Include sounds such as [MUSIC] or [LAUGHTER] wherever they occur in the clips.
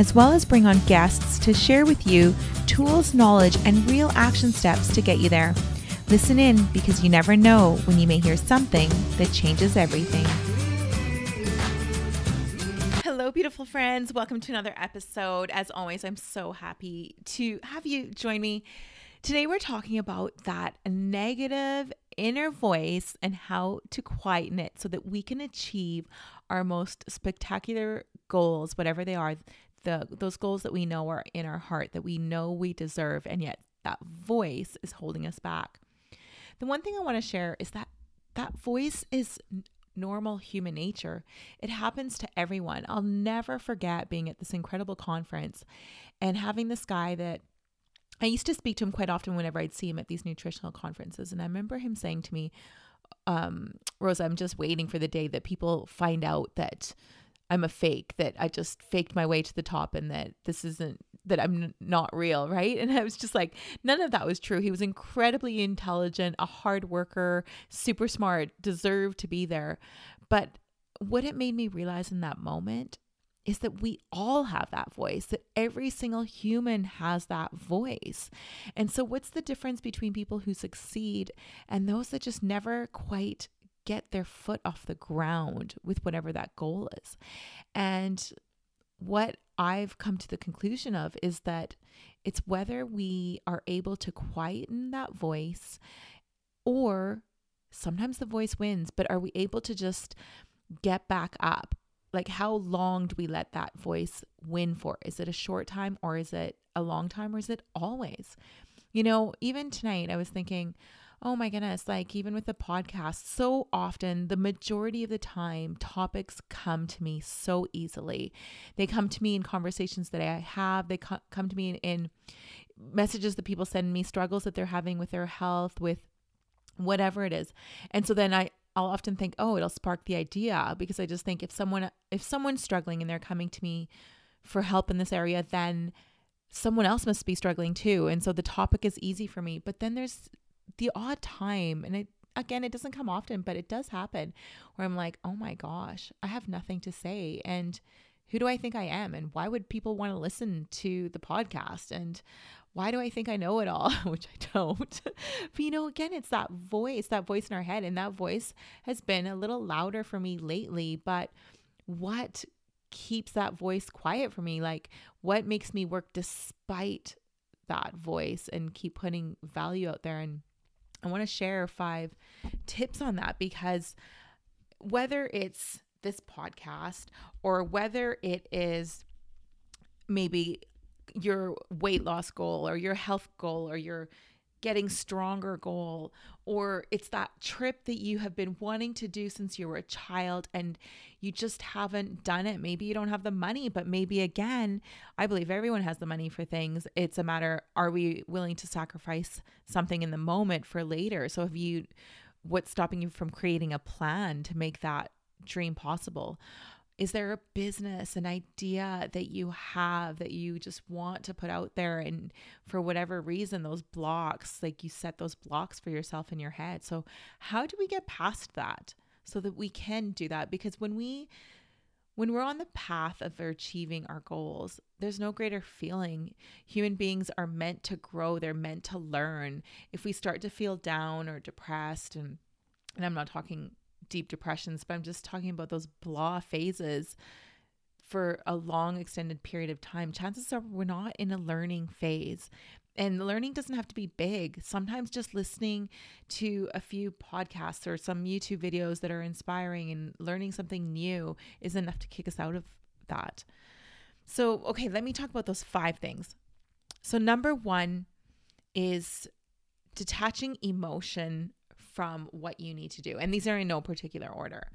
as well as bring on guests to share with you tools, knowledge, and real action steps to get you there. Listen in because you never know when you may hear something that changes everything. Hello, beautiful friends. Welcome to another episode. As always, I'm so happy to have you join me. Today, we're talking about that negative inner voice and how to quieten it so that we can achieve our most spectacular goals, whatever they are, the those goals that we know are in our heart that we know we deserve and yet that voice is holding us back. The one thing I want to share is that that voice is normal human nature. It happens to everyone. I'll never forget being at this incredible conference and having this guy that I used to speak to him quite often whenever I'd see him at these nutritional conferences. And I remember him saying to me, um, Rosa, I'm just waiting for the day that people find out that I'm a fake, that I just faked my way to the top and that this isn't, that I'm not real, right? And I was just like, none of that was true. He was incredibly intelligent, a hard worker, super smart, deserved to be there. But what it made me realize in that moment is that we all have that voice, that every single human has that voice. And so, what's the difference between people who succeed and those that just never quite get their foot off the ground with whatever that goal is. And what I've come to the conclusion of is that it's whether we are able to quieten that voice or sometimes the voice wins, but are we able to just get back up? Like, how long do we let that voice win for? Is it a short time or is it a long time or is it always? You know, even tonight, I was thinking, oh my goodness, like even with the podcast, so often, the majority of the time, topics come to me so easily. They come to me in conversations that I have, they co- come to me in, in messages that people send me, struggles that they're having with their health, with whatever it is. And so then I, I'll often think, oh, it'll spark the idea because I just think if someone if someone's struggling and they're coming to me for help in this area, then someone else must be struggling too. And so the topic is easy for me. But then there's the odd time, and it again, it doesn't come often, but it does happen where I'm like, oh my gosh, I have nothing to say. And who do I think I am? And why would people want to listen to the podcast? And why do I think I know it all? [LAUGHS] Which I don't. [LAUGHS] but you know, again, it's that voice, that voice in our head. And that voice has been a little louder for me lately. But what keeps that voice quiet for me? Like, what makes me work despite that voice and keep putting value out there? And I want to share five tips on that because whether it's this podcast or whether it is maybe your weight loss goal or your health goal or your getting stronger goal, or it's that trip that you have been wanting to do since you were a child and you just haven't done it. Maybe you don't have the money, but maybe again, I believe everyone has the money for things. It's a matter are we willing to sacrifice something in the moment for later? So if you what's stopping you from creating a plan to make that dream possible? Is there a business, an idea that you have that you just want to put out there? And for whatever reason, those blocks, like you set those blocks for yourself in your head. So, how do we get past that so that we can do that? Because when we when we're on the path of achieving our goals, there's no greater feeling. Human beings are meant to grow, they're meant to learn. If we start to feel down or depressed and and I'm not talking deep depressions, but I'm just talking about those blah phases for a long extended period of time, chances are we're not in a learning phase. And learning doesn't have to be big. Sometimes just listening to a few podcasts or some YouTube videos that are inspiring and learning something new is enough to kick us out of that. So, okay, let me talk about those five things. So, number one is detaching emotion from what you need to do. And these are in no particular order.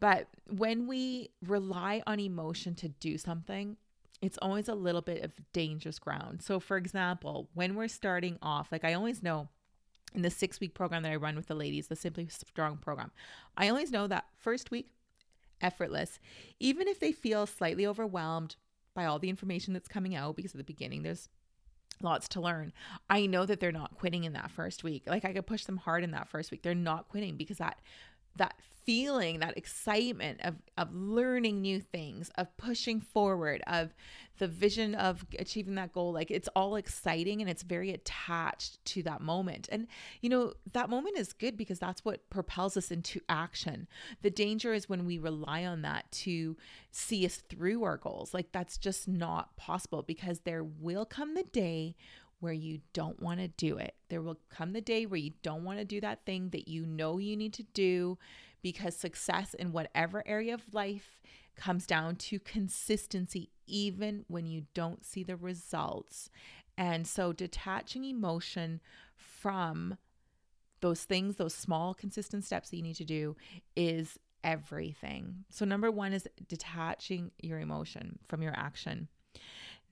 But when we rely on emotion to do something, it's always a little bit of dangerous ground. So, for example, when we're starting off, like I always know in the six week program that I run with the ladies, the Simply Strong program, I always know that first week, effortless. Even if they feel slightly overwhelmed by all the information that's coming out, because at the beginning there's lots to learn. I know that they're not quitting in that first week. Like I could push them hard in that first week. They're not quitting because that that feeling, that excitement of of learning new things, of pushing forward, of the vision of achieving that goal, like it's all exciting and it's very attached to that moment. And you know, that moment is good because that's what propels us into action. The danger is when we rely on that to see us through our goals. Like that's just not possible because there will come the day where you don't want to do it. There will come the day where you don't want to do that thing that you know you need to do because success in whatever area of life comes down to consistency, even when you don't see the results. And so, detaching emotion from those things, those small, consistent steps that you need to do is everything. So, number one is detaching your emotion from your action.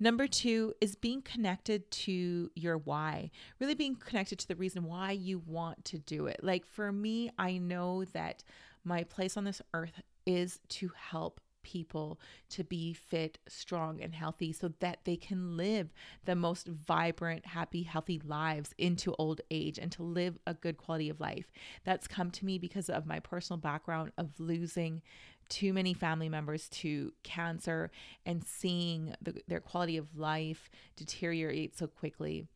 Number two is being connected to your why, really being connected to the reason why you want to do it. Like for me, I know that my place on this earth is to help people to be fit, strong, and healthy so that they can live the most vibrant, happy, healthy lives into old age and to live a good quality of life. That's come to me because of my personal background of losing too many family members to cancer and seeing the, their quality of life deteriorate so quickly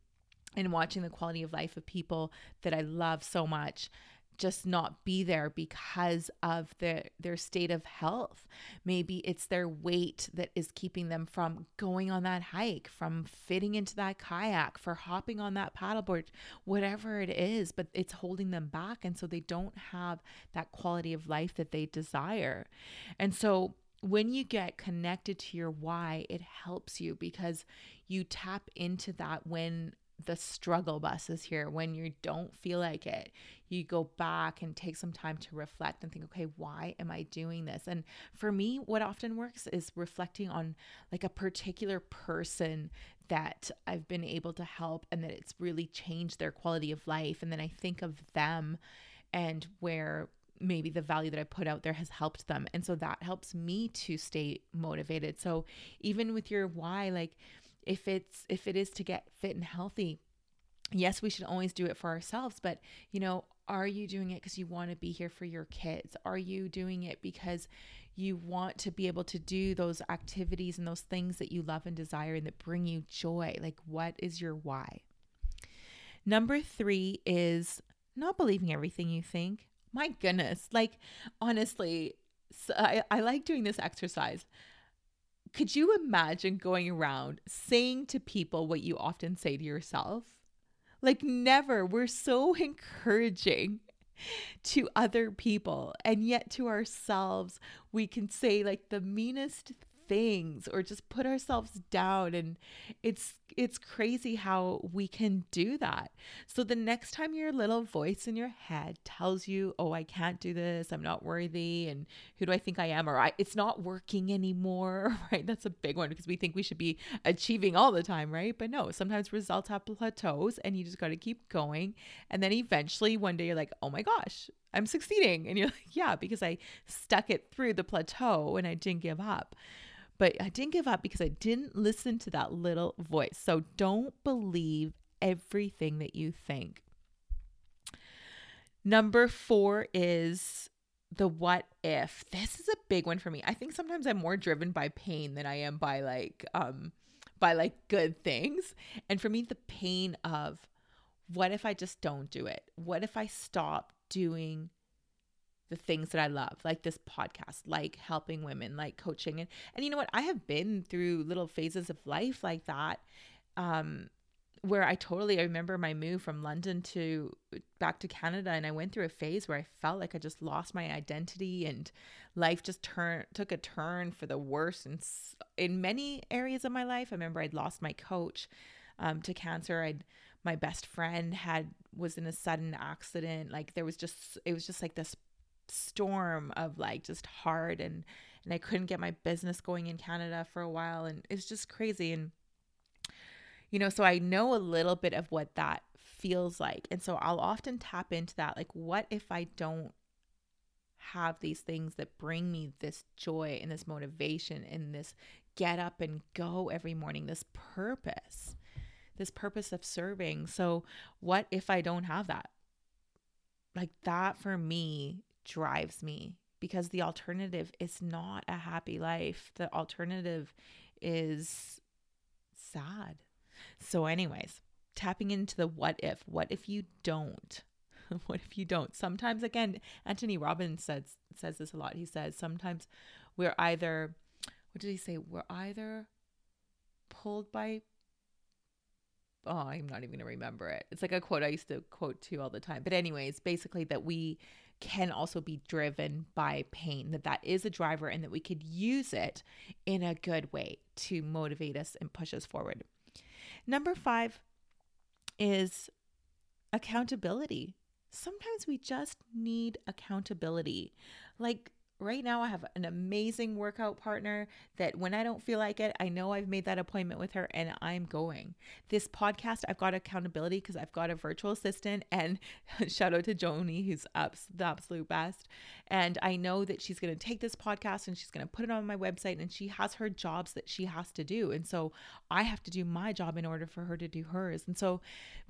and watching the quality of life of people that I love so much just not be there because of their their state of health. Maybe it's their weight that is keeping them from going on that hike, from fitting into that kayak, for hopping on that paddleboard, whatever it is, but it's holding them back and so they don't have that quality of life that they desire. And so when you get connected to your why, it helps you because you tap into that when the struggle bus is here when you don't feel like it you go back and take some time to reflect and think okay why am i doing this and for me what often works is reflecting on like a particular person that i've been able to help and that it's really changed their quality of life and then i think of them and where maybe the value that I put out there has helped them. And so that helps me to stay motivated. So even with your why, like if it's if it is to get fit and healthy yes we should always do it for ourselves but you know are you doing it because you want to be here for your kids? Are you doing it because you want to be able to do those activities and those things that you love and desire and that bring you joy? Like what is your why? Number 3 is not believing everything you think. My goodness like honestly so I, I like doing this exercise could you imagine going around saying to people what you often say to yourself? Like, never. We're so [LAUGHS] encouraging to other people, and yet to ourselves, we can say like the meanest things or just put ourselves down and it's it's crazy how we can do that. So the next time your little voice in your head tells you, "Oh, I can't do this. I'm not worthy." And who do I think I am or I, it's not working anymore, [LAUGHS] right? That's a big one because we think we should be achieving all the time, right? But no, sometimes results have plateaus and you just got to keep going. And then eventually one day you're like, "Oh my gosh, I'm succeeding." And you're like, "Yeah, because I stuck it through the plateau and I didn't give up." But I didn't give up because I didn't listen to that little voice. So don't believe everything that you think. Number four is the what if. This is a big one for me. I think sometimes I'm more driven by pain than I am by like um by like good things. And for me the pain of what if I just don't do it? What if I stop doing the things that I love, like this podcast, like helping women, like coaching. And, and you know what? I have been through little phases of life like that. Um, where I totally I remember my move from London to back to Canada and I went through a phase where I felt like I just lost my identity and life just turned took a turn for the worse and in many areas of my life I remember I'd lost my coach um, to cancer I'd my best friend had was in a sudden accident like there was just it was just like this storm of like just hard and and I couldn't get my business going in Canada for a while and it's just crazy and you know, so I know a little bit of what that feels like. And so I'll often tap into that like what if I don't have these things that bring me this joy and this motivation and this get up and go every morning, this purpose, this purpose of serving. So, what if I don't have that? Like, that for me drives me because the alternative is not a happy life. The alternative is sad. So, anyways, tapping into the what if. What if you don't? [LAUGHS] what if you don't? Sometimes, again, Anthony Robbins says says this a lot. He says sometimes we're either what did he say? We're either pulled by oh, I'm not even to remember it. It's like a quote I used to quote to all the time. But anyways, basically that we can also be driven by pain, that that is a driver and that we could use it in a good way to motivate us and push us forward. Number 5 is accountability. Sometimes we just need accountability. Like right now I have an amazing workout partner that when I don't feel like it, I know I've made that appointment with her and I'm going. This podcast, I've got accountability because I've got a virtual assistant and [LAUGHS] shout out to Joni, who's ups, the absolute best. And I know that she's going to take this podcast and she's going to put it on my website and she has her jobs that she has to do. And so I have to do my job in order for her to do hers. And so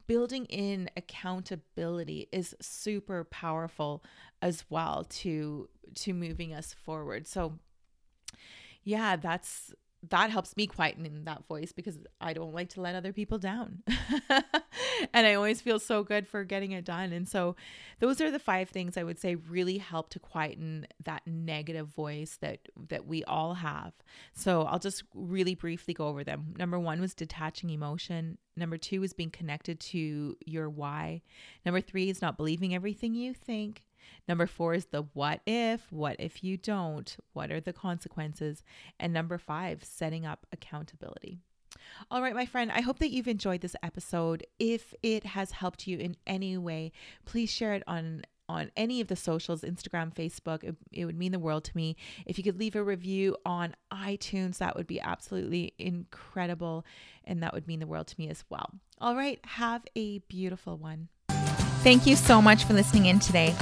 building in accountability is super powerful as well to to moving us forward. So yeah, that's that helps me quieten that voice because I don't like to let other people down. [LAUGHS] and I always feel so good for getting it done. And so those are the five things I would say really help to quieten that negative voice that that we all have. So I'll just really briefly go over them. Number 1 was detaching emotion. Number 2 is being connected to your why. Number 3 is not believing everything you think. Number four is the what if, what if you don't, what are the consequences? And number five, setting up accountability. All right, my friend, I hope that you've enjoyed this episode. If it has helped you in any way, please share it on on any of the socials Instagram, Facebook. It, it, would mean the world to me. If you could leave a review on iTunes, that would be absolutely incredible. And that would mean the world to me as well. All right, have a beautiful one. Thank you so much for listening in today.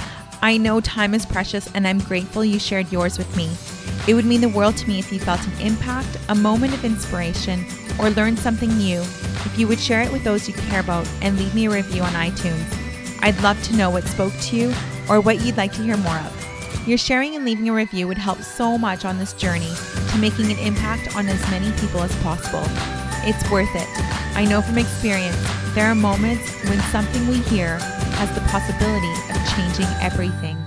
I know time is precious and I'm grateful you shared yours with me. It would mean the world to me if you felt an impact, a moment of inspiration, or learned something new. If you would share it with those you care about and leave me a review on iTunes. I'd love to know what spoke to you or what you'd like to hear more of. Your sharing and leaving a review would help so much on this journey to making an impact on as many people as possible. It's worth it. I know from experience, there are moments when something we hear has the possibility of changing everything.